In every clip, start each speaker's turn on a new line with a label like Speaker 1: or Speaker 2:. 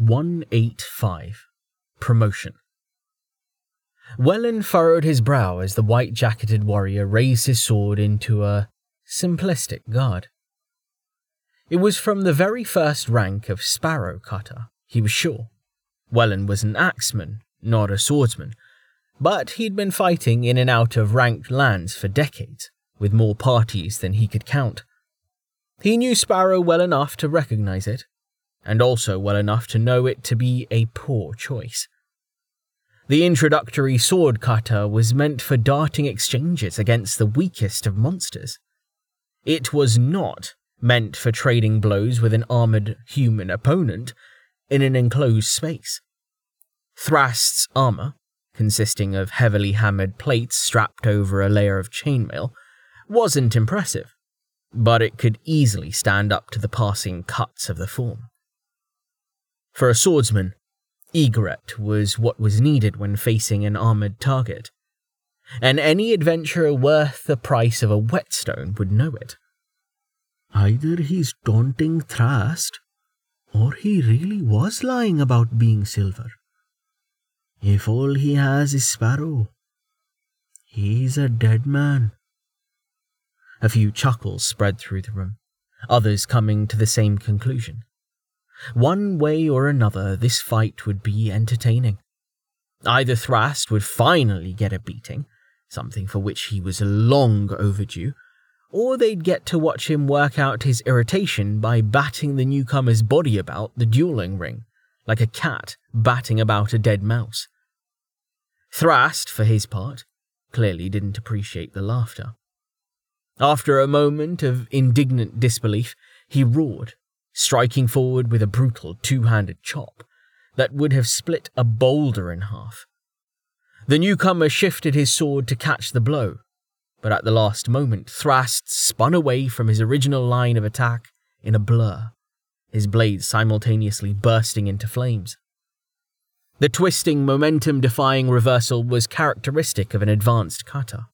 Speaker 1: 185 Promotion. Wellen furrowed his brow as the white jacketed warrior raised his sword into a simplistic guard. It was from the very first rank of sparrow cutter, he was sure. Wellen was an axeman, not a swordsman, but he'd been fighting in and out of ranked lands for decades, with more parties than he could count. He knew Sparrow well enough to recognize it, and also well enough to know it to be a poor choice. The introductory sword cutter was meant for darting exchanges against the weakest of monsters. It was not meant for trading blows with an armored human opponent in an enclosed space. Thrast's armor, consisting of heavily hammered plates strapped over a layer of chainmail, wasn't impressive, but it could easily stand up to the passing cuts of the form. For a swordsman, egret was what was needed when facing an armored target, and any adventurer worth the price of a whetstone would know it.
Speaker 2: Either he's taunting Thrast, or he really was lying about being silver. If all he has is Sparrow, he's a dead man.
Speaker 1: A few chuckles spread through the room, others coming to the same conclusion. One way or another, this fight would be entertaining. Either Thrast would finally get a beating, something for which he was long overdue, or they'd get to watch him work out his irritation by batting the newcomer's body about the dueling ring, like a cat batting about a dead mouse. Thrast, for his part, clearly didn't appreciate the laughter. After a moment of indignant disbelief, he roared striking forward with a brutal two handed chop that would have split a boulder in half. The newcomer shifted his sword to catch the blow, but at the last moment, Thrast spun away from his original line of attack in a blur, his blade simultaneously bursting into flames. The twisting, momentum defying reversal was characteristic of an advanced cutter.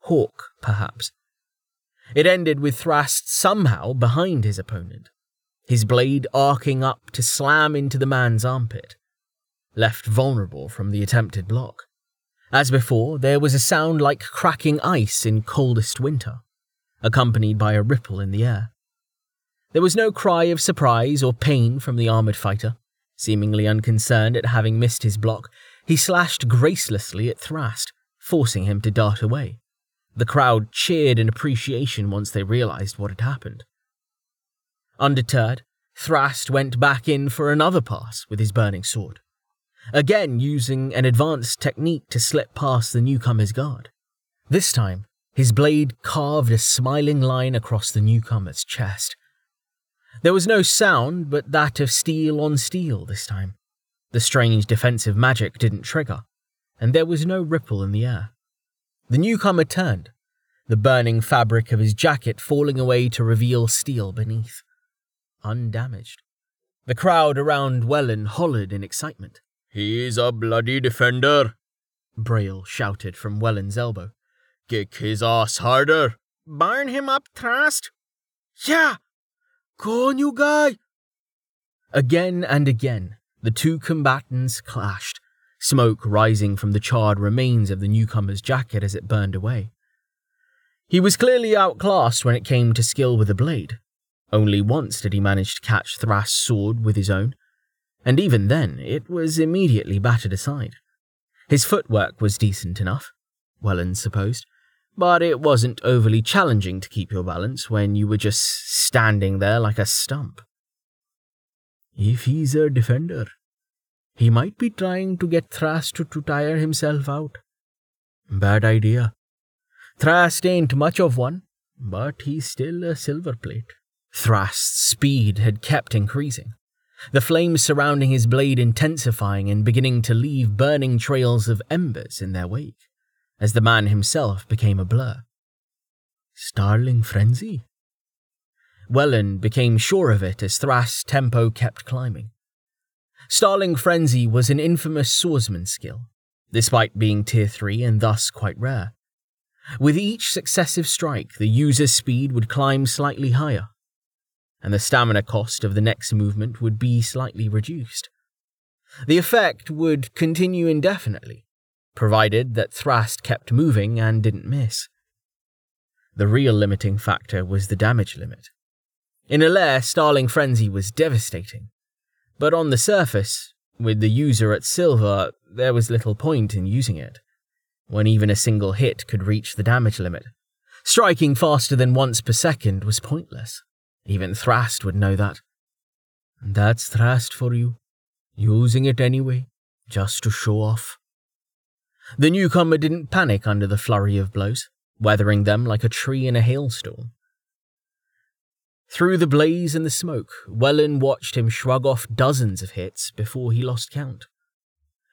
Speaker 1: Hawk, perhaps. It ended with Thrast somehow behind his opponent, his blade arcing up to slam into the man's armpit, left vulnerable from the attempted block. As before, there was a sound like cracking ice in coldest winter, accompanied by a ripple in the air. There was no cry of surprise or pain from the armored fighter. Seemingly unconcerned at having missed his block, he slashed gracelessly at Thrast, forcing him to dart away. The crowd cheered in appreciation once they realized what had happened. Undeterred, Thrast went back in for another pass with his burning sword, again using an advanced technique to slip past the newcomer's guard. This time, his blade carved a smiling line across the newcomer's chest. There was no sound but that of steel on steel this time. The strange defensive magic didn't trigger, and there was no ripple in the air. The newcomer turned, the burning fabric of his jacket falling away to reveal steel beneath undamaged. The crowd around Wellen hollered in excitement.
Speaker 3: He's a bloody defender,
Speaker 1: Braille shouted from Wellen's elbow.
Speaker 3: Kick his ass harder.
Speaker 2: Burn him up, Thrast. Yeah! Go on, you guy!
Speaker 1: Again and again, the two combatants clashed, smoke rising from the charred remains of the newcomer's jacket as it burned away. He was clearly outclassed when it came to skill with a blade, only once did he manage to catch Thrast's sword with his own, and even then it was immediately battered aside. His footwork was decent enough, Wellen supposed, but it wasn't overly challenging to keep your balance when you were just standing there like a stump.
Speaker 2: If he's a defender, he might be trying to get Thrast to, to tire himself out. Bad idea. Thrast ain't much of one, but he's still a silver plate.
Speaker 1: Thrast's speed had kept increasing, the flames surrounding his blade intensifying and beginning to leave burning trails of embers in their wake, as the man himself became a blur.
Speaker 2: Starling frenzy?
Speaker 1: Wellen became sure of it as Thrast's tempo kept climbing. Starling Frenzy was an infamous swordsman skill, despite being tier 3 and thus quite rare. With each successive strike, the user's speed would climb slightly higher, and the stamina cost of the next movement would be slightly reduced. The effect would continue indefinitely, provided that Thrast kept moving and didn't miss. The real limiting factor was the damage limit. In a lair, Starling Frenzy was devastating, but on the surface, with the user at silver, there was little point in using it, when even a single hit could reach the damage limit. Striking faster than once per second was pointless. Even Thrast would know that. That's Thrast for you. Using it anyway, just to show off. The newcomer didn't panic under the flurry of blows, weathering them like a tree in a hailstorm. Through the blaze and the smoke, Wellen watched him shrug off dozens of hits before he lost count.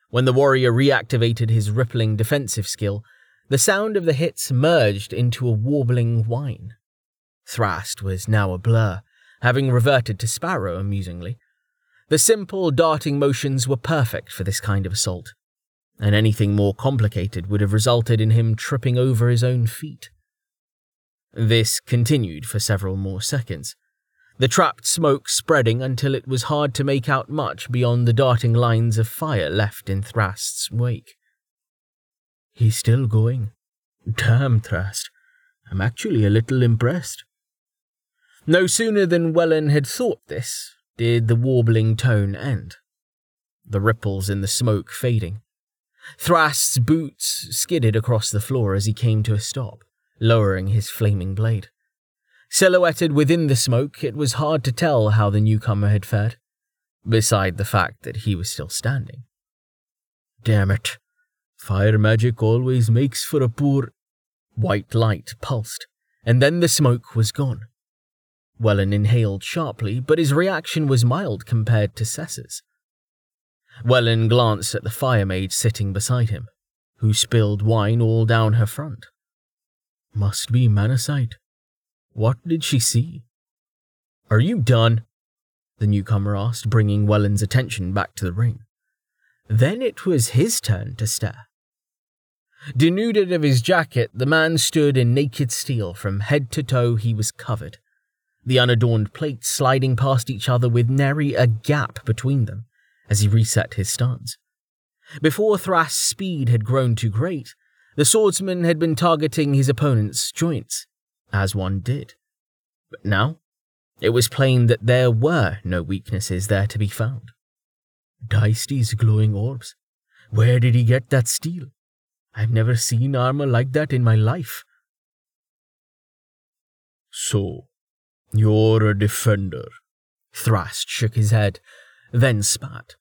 Speaker 1: When the warrior reactivated his rippling defensive skill, the sound of the hits merged into a warbling whine. Thrast was now a blur, having reverted to Sparrow amusingly. The simple darting motions were perfect for this kind of assault, and anything more complicated would have resulted in him tripping over his own feet. This continued for several more seconds, the trapped smoke spreading until it was hard to make out much beyond the darting lines of fire left in Thrast's wake. He's still going. Damn, Thrast. I'm actually a little impressed. No sooner than Wellen had thought this did the warbling tone end, the ripples in the smoke fading. Thrast's boots skidded across the floor as he came to a stop lowering his flaming blade. Silhouetted within the smoke, it was hard to tell how the newcomer had fared, beside the fact that he was still standing. Damn it. Fire magic always makes for a poor. White light pulsed, and then the smoke was gone. Wellen inhaled sharply, but his reaction was mild compared to Cessa's. Wellen glanced at the fire mage sitting beside him, who spilled wine all down her front. Must be Mana Sight. What did she see? Are you done? The newcomer asked, bringing Wellen's attention back to the ring. Then it was his turn to stare. Denuded of his jacket, the man stood in naked steel. From head to toe, he was covered. The unadorned plates sliding past each other with nary a gap between them as he reset his stance. Before Thrast's speed had grown too great, the swordsman had been targeting his opponent's joints, as one did. But now, it was plain that there were no weaknesses there to be found. Deisty's glowing orbs. Where did he get that steel? I've never seen armor like that in my life.
Speaker 3: So, you're a defender.
Speaker 1: Thrast shook his head, then spat.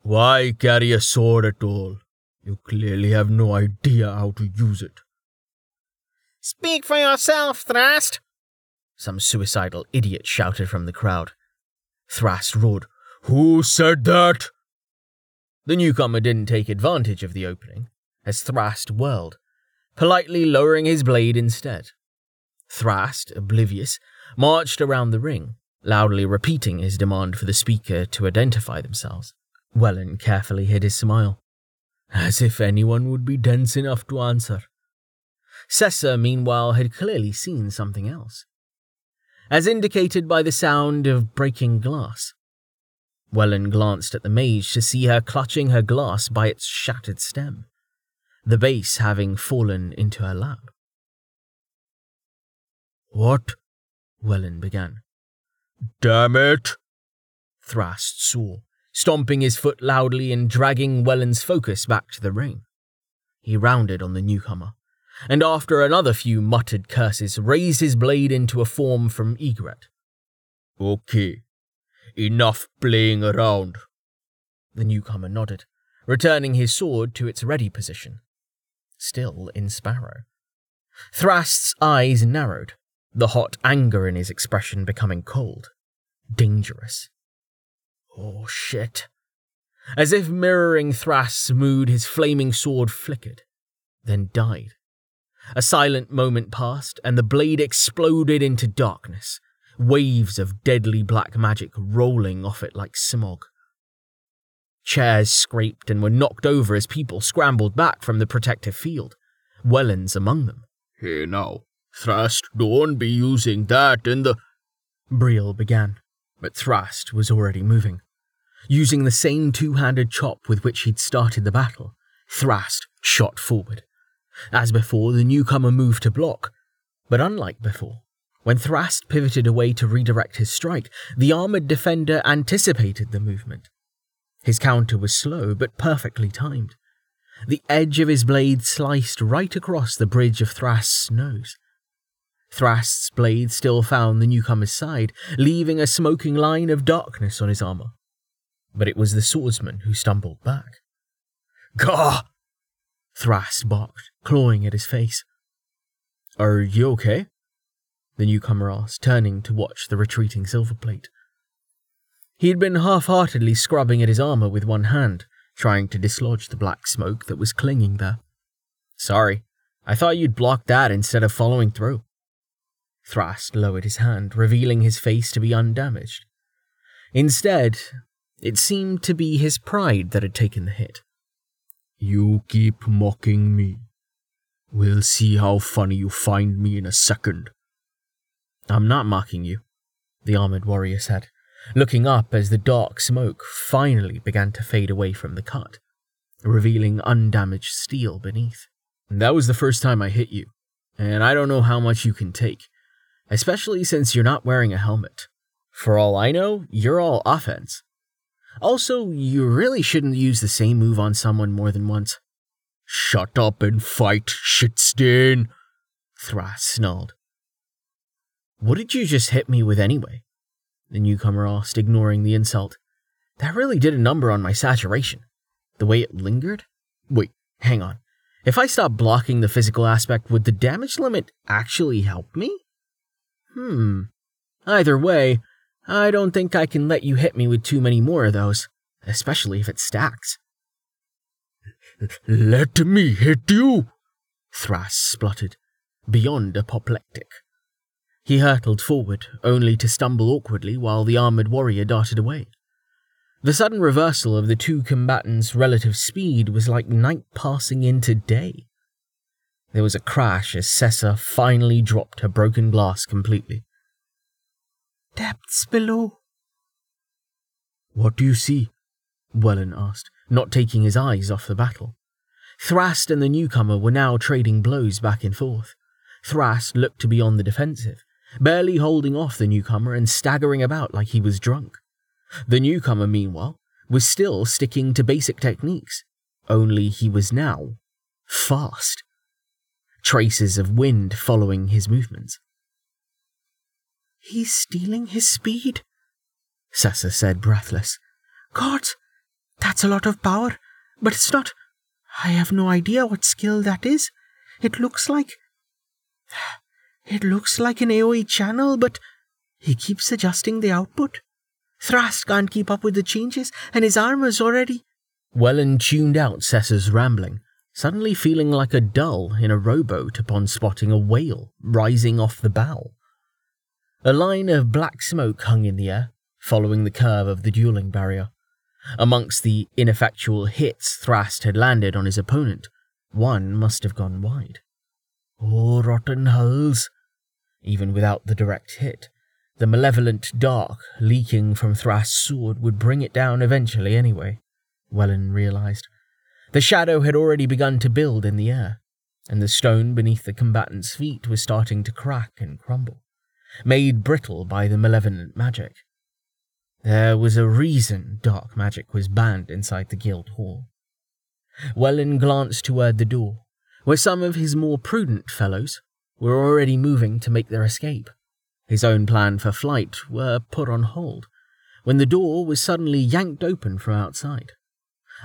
Speaker 3: Why carry a sword at all? You clearly have no idea how to use it.
Speaker 4: Speak for yourself, Thrast!
Speaker 1: Some suicidal idiot shouted from the crowd. Thrast roared,
Speaker 3: Who said that?
Speaker 1: The newcomer didn't take advantage of the opening, as Thrast whirled, politely lowering his blade instead. Thrast, oblivious, marched around the ring, loudly repeating his demand for the speaker to identify themselves. Wellen carefully hid his smile as if anyone would be dense enough to answer. Cessa, meanwhile, had clearly seen something else, as indicated by the sound of breaking glass. Wellen glanced at the mage to see her clutching her glass by its shattered stem, the base having fallen into her lap.
Speaker 3: What?
Speaker 1: Wellen began.
Speaker 3: Damn it!
Speaker 1: Thrast swore stomping his foot loudly and dragging Wellen's focus back to the ring. He rounded on the newcomer, and after another few muttered curses, raised his blade into a form from egret.
Speaker 3: Okay, enough playing around.
Speaker 1: The newcomer nodded, returning his sword to its ready position. Still in Sparrow. Thrast's eyes narrowed, the hot anger in his expression becoming cold, dangerous. Oh shit. As if mirroring Thrast's mood, his flaming sword flickered, then died. A silent moment passed, and the blade exploded into darkness, waves of deadly black magic rolling off it like smog. Chairs scraped and were knocked over as people scrambled back from the protective field, Wellens among them.
Speaker 3: Here now, Thrast, don't be using that in the.
Speaker 1: Briel began, but Thrast was already moving. Using the same two handed chop with which he'd started the battle, Thrast shot forward. As before, the newcomer moved to block, but unlike before, when Thrast pivoted away to redirect his strike, the armored defender anticipated the movement. His counter was slow, but perfectly timed. The edge of his blade sliced right across the bridge of Thrast's nose. Thrast's blade still found the newcomer's side, leaving a smoking line of darkness on his armor. But it was the swordsman who stumbled back. Gah! Thrast barked, clawing at his face. Are you okay? The newcomer asked, turning to watch the retreating silver plate. He'd been half heartedly scrubbing at his armor with one hand, trying to dislodge the black smoke that was clinging there. Sorry, I thought you'd block that instead of following through. Thrast lowered his hand, revealing his face to be undamaged. Instead, it seemed to be his pride that had taken the hit.
Speaker 3: You keep mocking me. We'll see how funny you find me in a second.
Speaker 1: I'm not mocking you, the armored warrior said, looking up as the dark smoke finally began to fade away from the cut, revealing undamaged steel beneath. That was the first time I hit you, and I don't know how much you can take, especially since you're not wearing a helmet. For all I know, you're all offense. Also, you really shouldn't use the same move on someone more than once.
Speaker 3: Shut up and fight, shitstain,
Speaker 1: Thrast snarled. What did you just hit me with anyway? The newcomer asked, ignoring the insult. That really did a number on my saturation. The way it lingered? Wait, hang on. If I stop blocking the physical aspect, would the damage limit actually help me? Hmm. Either way, I don't think I can let you hit me with too many more of those, especially if it stacks.
Speaker 3: Let me hit you,
Speaker 1: Thrast spluttered, beyond apoplectic. He hurtled forward, only to stumble awkwardly while the armored warrior darted away. The sudden reversal of the two combatants' relative speed was like night passing into day. There was a crash as Sessa finally dropped her broken glass completely.
Speaker 5: Depths below.
Speaker 1: What do you see? Wellen asked, not taking his eyes off the battle. Thrast and the newcomer were now trading blows back and forth. Thrast looked to be on the defensive, barely holding off the newcomer and staggering about like he was drunk. The newcomer, meanwhile, was still sticking to basic techniques, only he was now fast. Traces of wind following his movements.
Speaker 5: He's stealing his speed,
Speaker 1: Sessa said, breathless.
Speaker 5: God, that's a lot of power, but it's not. I have no idea what skill that is. It looks like. It looks like an AoE channel, but he keeps adjusting the output. Thrast can't keep up with the changes, and his armor's already.
Speaker 1: Wellen tuned out Sessa's rambling, suddenly feeling like a dull in a rowboat upon spotting a whale rising off the bow. A line of black smoke hung in the air, following the curve of the dueling barrier. Amongst the ineffectual hits Thrast had landed on his opponent, one must have gone wide. Oh, rotten hulls! Even without the direct hit, the malevolent dark leaking from Thrast's sword would bring it down eventually anyway, Wellen realized. The shadow had already begun to build in the air, and the stone beneath the combatant's feet was starting to crack and crumble made brittle by the malevolent magic. There was a reason dark magic was banned inside the guild hall. Wellen glanced toward the door, where some of his more prudent fellows were already moving to make their escape. His own plan for flight were put on hold, when the door was suddenly yanked open from outside.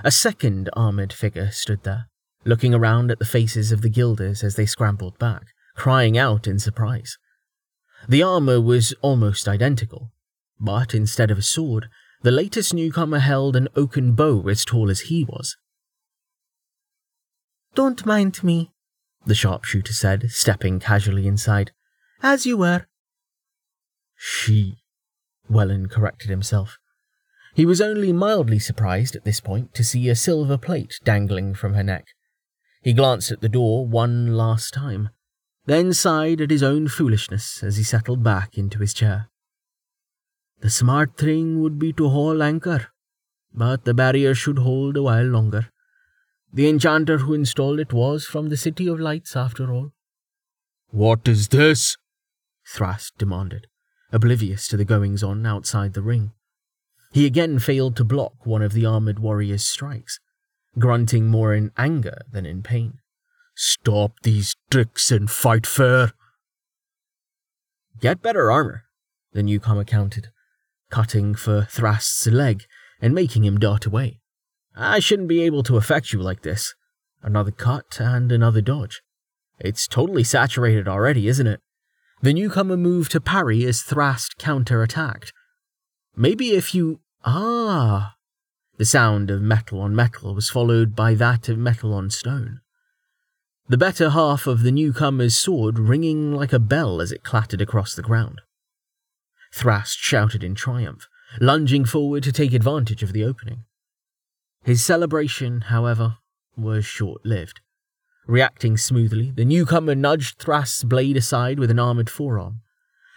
Speaker 1: A second armoured figure stood there, looking around at the faces of the guilders as they scrambled back, crying out in surprise. The armour was almost identical, but instead of a sword, the latest newcomer held an oaken bow as tall as he was.
Speaker 5: Don't mind me, the sharpshooter said, stepping casually inside. As you were.
Speaker 1: She, Wellen corrected himself. He was only mildly surprised at this point to see a silver plate dangling from her neck. He glanced at the door one last time, then sighed at his own foolishness as he settled back into his chair.
Speaker 2: The smart thing would be to haul anchor, but the barrier should hold a while longer. The enchanter who installed it was from the City of Lights, after all.
Speaker 3: What is this?
Speaker 2: Thrast demanded, oblivious to the goings on outside the ring. He again failed to block one of the armored warrior's strikes, grunting more in anger than in pain.
Speaker 3: Stop these tricks and fight fair.
Speaker 2: Get better armor, the newcomer countered, cutting for Thrast's leg and making him dart away. I shouldn't be able to affect you like this. Another cut and another dodge. It's totally saturated already, isn't it? The newcomer moved to parry as Thrast counter-attacked. Maybe if you... Ah! The sound of metal on metal was followed by that of metal on stone. The better half of the newcomer's sword ringing like a bell as it clattered across the ground. Thrast shouted in triumph, lunging forward to take advantage of the opening. His celebration, however, was short lived. Reacting smoothly, the newcomer nudged Thrast's blade aside with an armored forearm.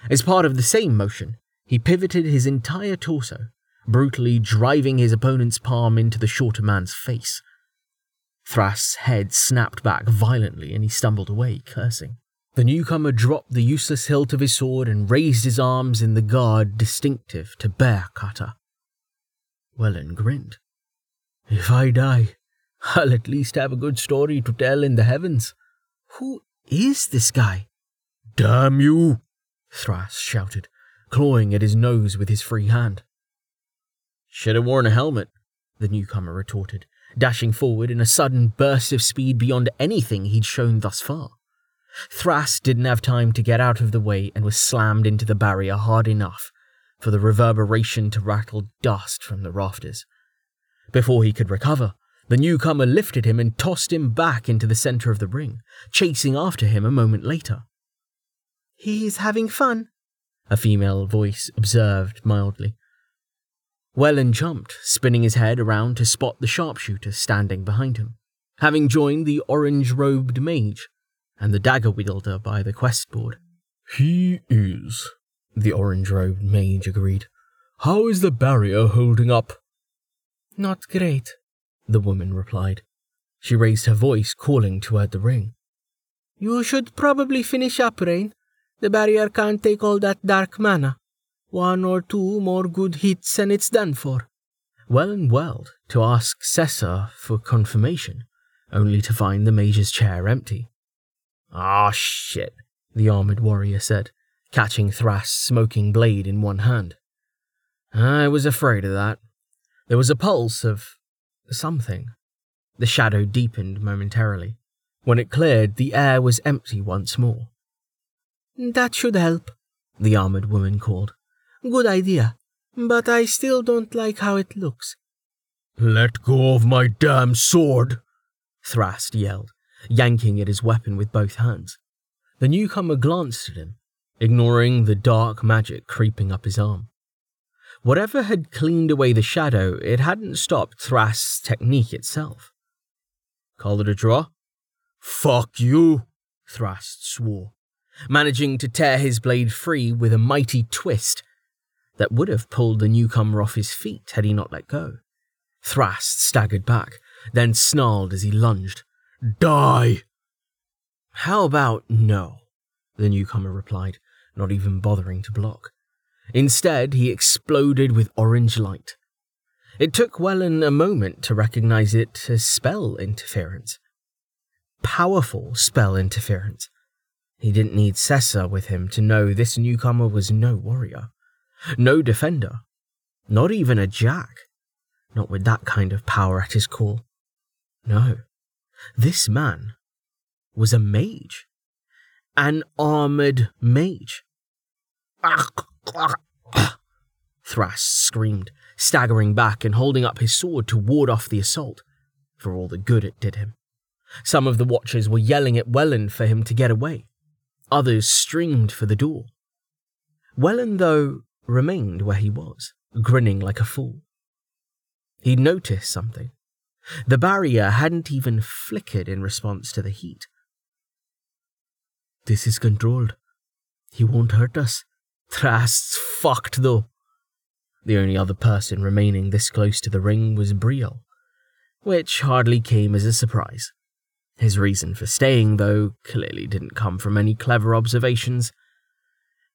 Speaker 2: As part of the same motion, he pivoted his entire torso, brutally driving his opponent's palm into the shorter man's face. Thrast's head snapped back violently and he stumbled away, cursing. The newcomer dropped the useless hilt of his sword and raised his arms in the guard distinctive to bear kata. Wellen grinned. If I die, I'll at least have a good story to tell in the heavens. Who is this guy?
Speaker 3: Damn you!
Speaker 2: Thrast shouted, clawing at his nose with his free hand. Should have worn a helmet, the newcomer retorted, dashing forward in a sudden burst of speed beyond anything he'd shown thus far. Thrast didn't have time to get out of the way and was slammed into the barrier hard enough for the reverberation to rattle dust from the rafters. Before he could recover, the newcomer lifted him and tossed him back into the center of the ring, chasing after him a moment later.
Speaker 5: He's having fun,
Speaker 2: a female voice observed mildly. Wellen jumped, spinning his head around to spot the sharpshooter standing behind him, having joined the orange robed mage and the dagger wielder by the quest board.
Speaker 3: He is, the orange robed mage agreed. How is the barrier holding up?
Speaker 5: Not great,
Speaker 2: the woman replied. She raised her voice, calling toward the ring.
Speaker 5: You should probably finish up, Rain. The barrier can't take all that dark mana. One or two more good hits and it's done for.
Speaker 2: Well and well to ask Sessa for confirmation, only to find the Major's chair empty. Ah, oh, shit, the armored warrior said, catching Thrast's smoking blade in one hand. I was afraid of that. There was a pulse of something. The shadow deepened momentarily. When it cleared, the air was empty once more.
Speaker 5: That should help,
Speaker 2: the armored woman called.
Speaker 5: Good idea, but I still don't like how it looks.
Speaker 3: Let go of my damn sword,
Speaker 2: Thrast yelled yanking at his weapon with both hands. The newcomer glanced at him, ignoring the dark magic creeping up his arm. Whatever had cleaned away the shadow, it hadn't stopped Thrast's technique itself. Call it a draw?
Speaker 3: Fuck you,
Speaker 2: Thrast swore, managing to tear his blade free with a mighty twist that would have pulled the newcomer off his feet had he not let go. Thrast staggered back, then snarled as he lunged,
Speaker 3: Die!
Speaker 2: How about no? The newcomer replied, not even bothering to block. Instead, he exploded with orange light. It took Wellen a moment to recognize it as spell interference. Powerful spell interference. He didn't need Sessa with him to know this newcomer was no warrior, no defender, not even a jack, not with that kind of power at his call. No, this man was a mage. An armored mage. Thrast screamed, staggering back and holding up his sword to ward off the assault, for all the good it did him. Some of the watchers were yelling at Wellen for him to get away. Others streamed for the door. Wellen, though, remained where he was, grinning like a fool. He'd noticed something. The barrier hadn't even flickered in response to the heat. This is controlled. He won't hurt us. Thrast's fucked, though.
Speaker 1: The only other person remaining this close to the ring was Brielle, which hardly came as a surprise. His reason for staying, though, clearly didn't come from any clever observations.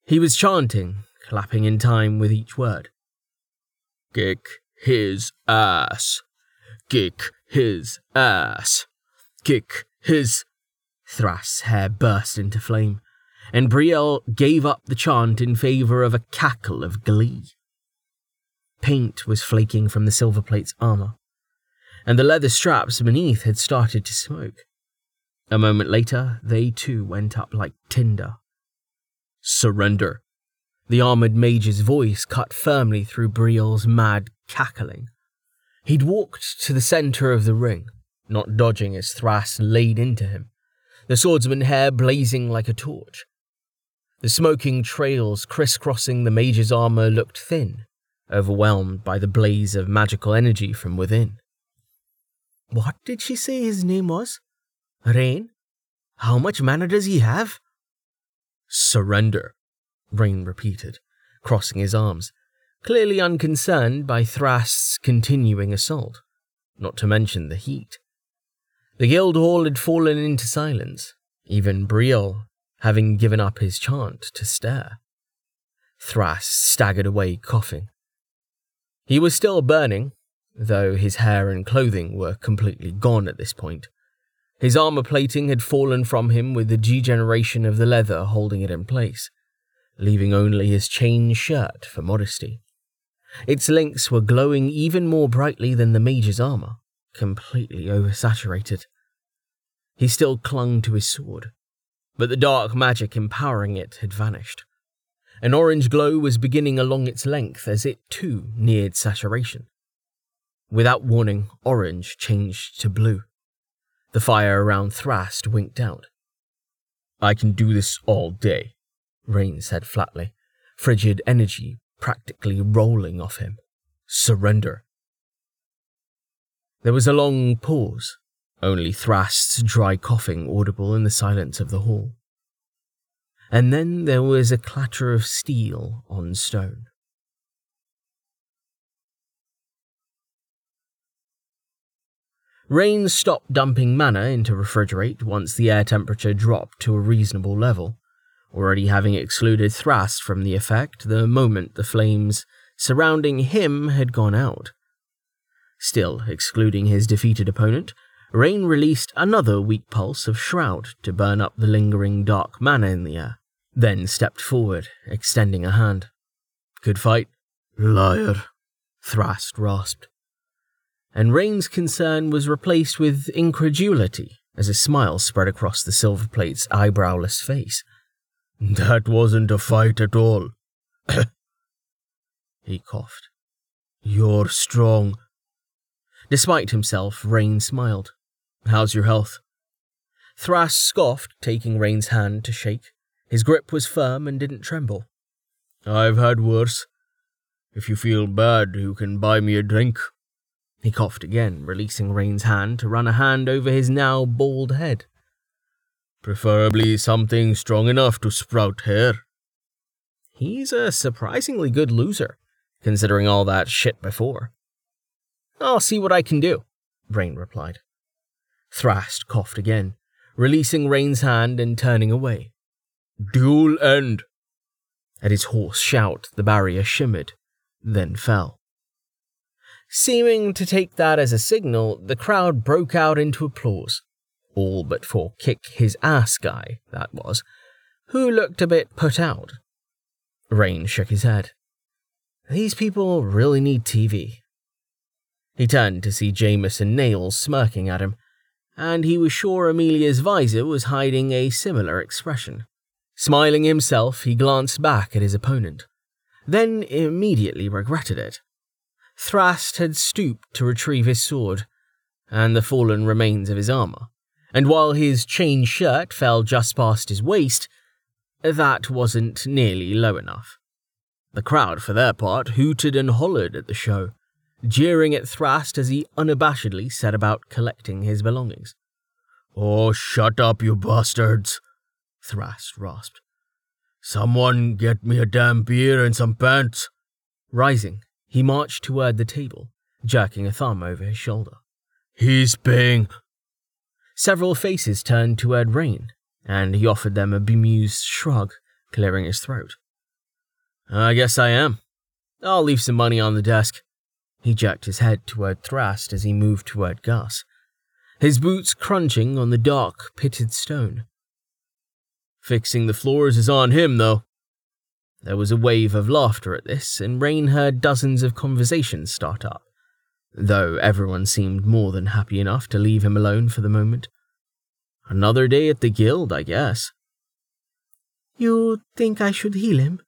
Speaker 1: He was chanting, clapping in time with each word.
Speaker 3: Kick his ass. Kick his ass. Kick his.
Speaker 1: Thrast's hair burst into flame, and Brielle gave up the chant in favor of a cackle of glee. Paint was flaking from the silver plate's armor, and the leather straps beneath had started to smoke. A moment later, they too went up like tinder.
Speaker 3: Surrender.
Speaker 1: The armored mage's voice cut firmly through Brielle's mad cackling. He'd walked to the center of the ring, not dodging as Thrast laid into him, the swordsman hair blazing like a torch. The smoking trails crisscrossing the mage's armor looked thin, overwhelmed by the blaze of magical energy from within. What did she say his name was? Rain? How much mana does he have?
Speaker 3: Surrender,
Speaker 1: Rain repeated, crossing his arms, clearly unconcerned by Thrast's continuing assault, not to mention the heat. The guild hall had fallen into silence, even Brielle having given up his chant to stare. Thrast staggered away, coughing. He was still burning, though his hair and clothing were completely gone at this point. His armor plating had fallen from him with the degeneration of the leather holding it in place, leaving only his chain shirt for modesty. Its links were glowing even more brightly than the mage's armor, completely oversaturated. He still clung to his sword, but the dark magic empowering it had vanished. An orange glow was beginning along its length as it too neared saturation. Without warning, orange changed to blue. The fire around Thrast winked out.
Speaker 3: I can do this all day,
Speaker 1: Rain said flatly, frigid energy practically rolling off him.
Speaker 3: Surrender.
Speaker 1: There was a long pause, only Thrast's dry coughing audible in the silence of the hall. And then there was a clatter of steel on stone. Rain stopped dumping mana into refrigerate once the air temperature dropped to a reasonable level, already having excluded Thrast from the effect the moment the flames surrounding him had gone out. Still, excluding his defeated opponent, Rain released another weak pulse of Shroud to burn up the lingering dark mana in the air, then stepped forward, extending a hand. Good fight.
Speaker 3: Liar,
Speaker 1: Thrast rasped and Rain's concern was replaced with incredulity as a smile spread across the silver plate's eyebrowless face.
Speaker 3: That wasn't a fight at all.
Speaker 1: he coughed.
Speaker 3: You're strong.
Speaker 1: Despite himself, Rain smiled. How's your health? Thrast scoffed, taking Rain's hand to shake. His grip was firm and didn't tremble.
Speaker 3: I've had worse. If you feel bad, you can buy me a drink.
Speaker 1: He coughed again, releasing Rain's hand to run a hand over his now bald head.
Speaker 3: Preferably something strong enough to sprout hair.
Speaker 1: He's a surprisingly good loser, considering all that shit before. I'll see what I can do, Rain replied. Thrast coughed again, releasing Rain's hand and turning away.
Speaker 3: Duel end.
Speaker 1: At his hoarse shout, the barrier shimmered, then fell. Seeming to take that as a signal, the crowd broke out into applause. All but for Kick His Ass Guy, that was, who looked a bit put out. Rain shook his head. These people really need TV. He turned to see Jameis and Nails smirking at him, and he was sure Amelia's visor was hiding a similar expression. Smiling himself, he glanced back at his opponent, then immediately regretted it. Thrast had stooped to retrieve his sword and the fallen remains of his armor, and while his chain shirt fell just past his waist, that wasn't nearly low enough. The crowd, for their part, hooted and hollered at the show, jeering at Thrast as he unabashedly set about collecting his belongings.
Speaker 3: Oh, shut up, you bastards, Thrast rasped. Someone get me a damn beer and some pants.
Speaker 1: Rising, He marched toward the table, jerking a thumb over his shoulder.
Speaker 3: He's paying.
Speaker 1: Several faces turned toward Rain, and he offered them a bemused shrug, clearing his throat. I guess I am. I'll leave some money on the desk. He jerked his head toward Thrast as he moved toward Gus, his boots crunching on the dark, pitted stone. Fixing the floors is on him, though. There was a wave of laughter at this, and Rain heard dozens of conversations start up, though everyone seemed more than happy enough to leave him alone for the moment. Another day at the guild, I guess.
Speaker 5: You think I should heal him?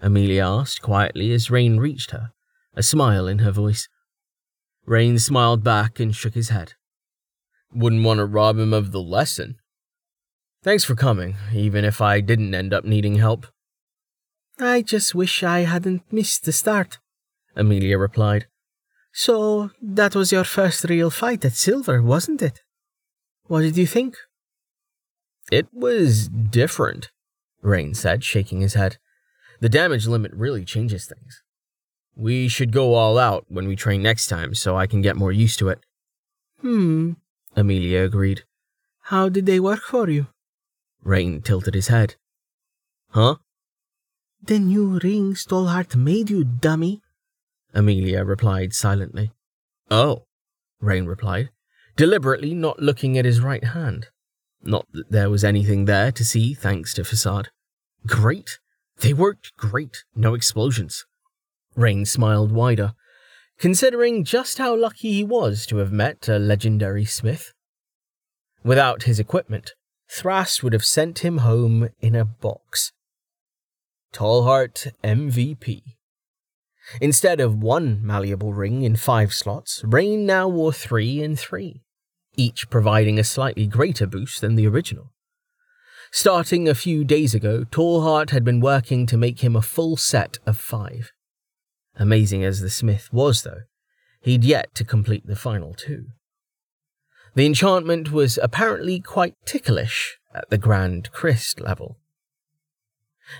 Speaker 1: Amelia asked quietly as Rain reached her, a smile in her voice. Rain smiled back and shook his head. Wouldn't want to rob him of the lesson. Thanks for coming, even if I didn't end up needing help.
Speaker 5: I just wish I hadn't missed the start,
Speaker 1: Amelia replied.
Speaker 5: So, that was your first real fight at Silver, wasn't it? What did you think?
Speaker 1: It was different, Rain said, shaking his head. The damage limit really changes things. We should go all out when we train next time so I can get more used to it.
Speaker 5: Hmm,
Speaker 1: Amelia agreed.
Speaker 5: How did they work for you?
Speaker 1: Rain tilted his head. Huh?
Speaker 5: The new ring Tallheart made you, dummy.
Speaker 1: Amelia replied silently. Oh, Rain replied, deliberately not looking at his right hand. Not that there was anything there to see thanks to Facade. Great. They worked great, no explosions. Rain smiled wider, considering just how lucky he was to have met a legendary smith. Without his equipment, Thrast would have sent him home in a box. Tallheart MVP. Instead of one malleable ring in five slots, Rain now wore three in three, each providing a slightly greater boost than the original. Starting a few days ago, Tallheart had been working to make him a full set of five. Amazing as the smith was, though, he'd yet to complete the final two. The enchantment was apparently quite ticklish at the grand cryst level.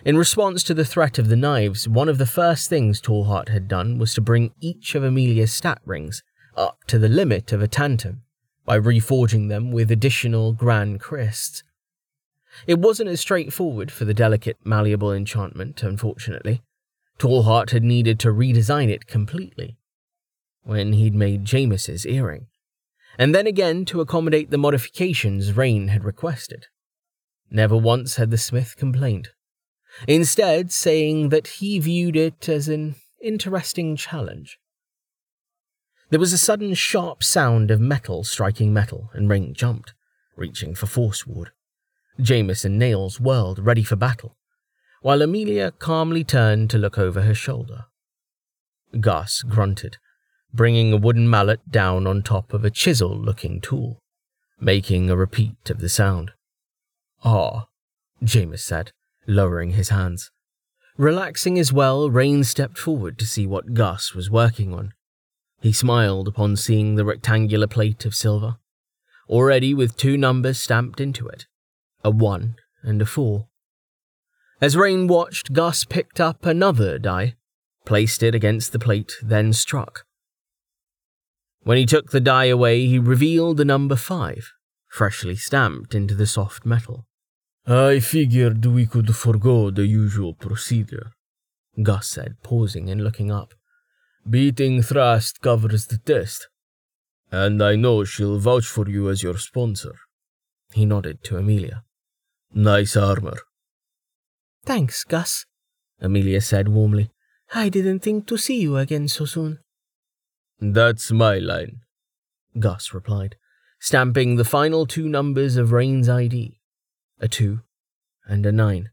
Speaker 1: In response to the threat of the knives, one of the first things Tallheart had done was to bring each of Amelia's stat rings up to the limit of a tantum by reforging them with additional grand crysts. It wasn't as straightforward for the delicate, malleable enchantment, unfortunately. Tallheart had needed to redesign it completely when he'd made Jameis's earring, and then again to accommodate the modifications Rain had requested. Never once had the smith complained, instead, saying that he viewed it as an interesting challenge. There was a sudden sharp sound of metal striking metal, and Rain jumped, reaching for Force Ward. Jameis and Nails whirled, ready for battle, while Amelia calmly turned to look over her shoulder. Gus grunted, bringing a wooden mallet down on top of a chisel looking tool, making a repeat of the sound. Ah, Jameis said, lowering his hands. Relaxing as well, Rain stepped forward to see what Gus was working on. He smiled upon seeing the rectangular plate of silver, already with two numbers stamped into it a one and a four. As Rain watched, Gus picked up another die, placed it against the plate, then struck. When he took the die away, he revealed the number five, freshly stamped into the soft metal.
Speaker 3: I figured we could forego the usual procedure,
Speaker 1: Gus said, pausing and looking up.
Speaker 3: Beating Thrast covers the test, and I know she'll vouch for you as your sponsor.
Speaker 1: He nodded to Amelia.
Speaker 3: Nice armor.
Speaker 5: Thanks, Gus,
Speaker 1: Amelia said warmly.
Speaker 5: I didn't think to see you again so soon.
Speaker 3: That's my line,
Speaker 1: Gus replied, stamping the final two numbers of Rain's ID a two and a nine.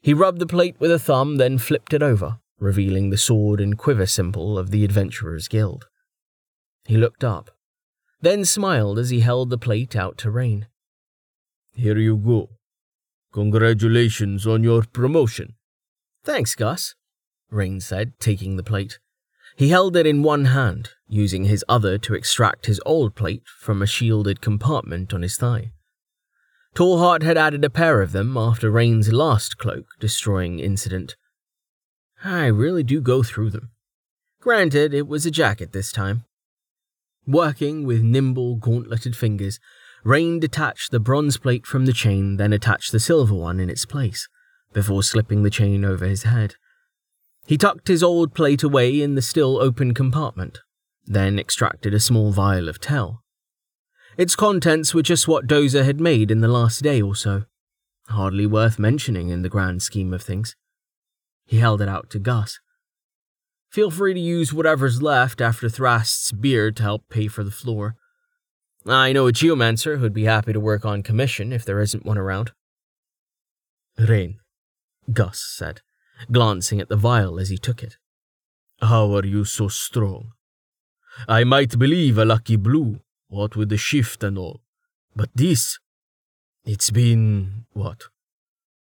Speaker 1: He rubbed the plate with a thumb, then flipped it over, revealing the sword and quiver symbol of the Adventurers Guild. He looked up, then smiled as he held the plate out to Rain.
Speaker 3: Here you go. Congratulations on your promotion.
Speaker 1: Thanks, Gus, Rain said, taking the plate. He held it in one hand, using his other to extract his old plate from a shielded compartment on his thigh. Tallheart had added a pair of them after Rain's last cloak destroying incident. I really do go through them. Granted, it was a jacket this time. Working with nimble, gauntleted fingers, Rain detached the bronze plate from the chain, then attached the silver one in its place, before slipping the chain over his head. He tucked his old plate away in the still open compartment, then extracted a small vial of Tel. Its contents were just what Dozer had made in the last day or so, hardly worth mentioning in the grand scheme of things. He held it out to Gus. Feel free to use whatever's left after Thrast's beard to help pay for the floor. I know a geomancer who'd be happy to work on commission if there isn't one around.
Speaker 2: Rain,
Speaker 1: Gus said, glancing at the vial as he took it.
Speaker 2: How are you so strong? I might believe a lucky blue, what with the shift and all. But this, it's been, what,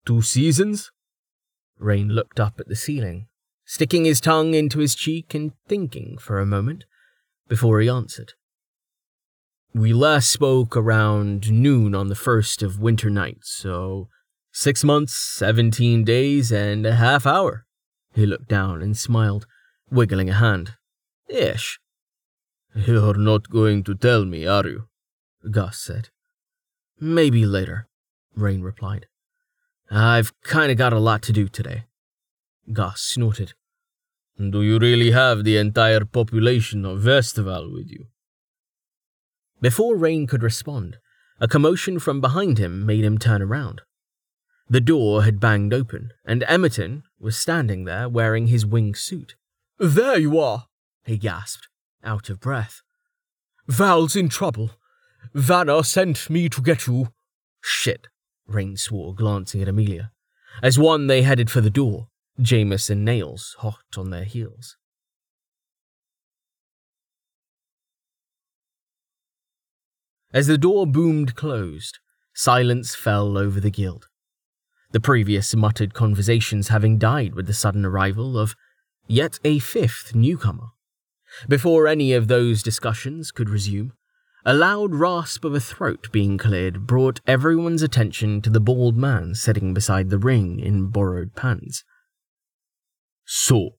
Speaker 2: two seasons?
Speaker 1: Rain looked up at the ceiling, sticking his tongue into his cheek and thinking for a moment before he answered. We last spoke around noon on the first of winter nights, so six months, seventeen days, and a half hour. He looked down and smiled, wiggling a hand. Ish.
Speaker 2: You're not going to tell me, are you?
Speaker 1: Gus said. Maybe later, Rain replied. I've kinda got a lot to do today. Gus snorted.
Speaker 2: Do you really have the entire population of Vestval with you?
Speaker 1: Before Rain could respond, a commotion from behind him made him turn around. The door had banged open, and Emerton was standing there wearing his wing suit.
Speaker 5: There you are,
Speaker 1: he gasped, out of breath.
Speaker 5: Val's in trouble. Vanna sent me to get you.
Speaker 1: Shit, Rain swore, glancing at Amelia. As one, they headed for the door, Jameis and Nails hot on their heels. As the door boomed closed, silence fell over the guild. The previous muttered conversations having died with the sudden arrival of yet a fifth newcomer. Before any of those discussions could resume, a loud rasp of a throat being cleared brought everyone's attention to the bald man sitting beside the ring in borrowed pants.
Speaker 2: So,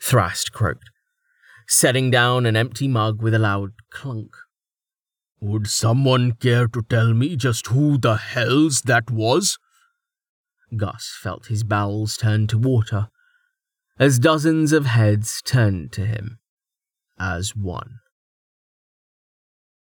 Speaker 1: Thrast croaked, setting down an empty mug with a loud clunk.
Speaker 2: Would someone care to tell me just who the hell's that was?
Speaker 1: Gus felt his bowels turn to water as dozens of heads turned to him as one.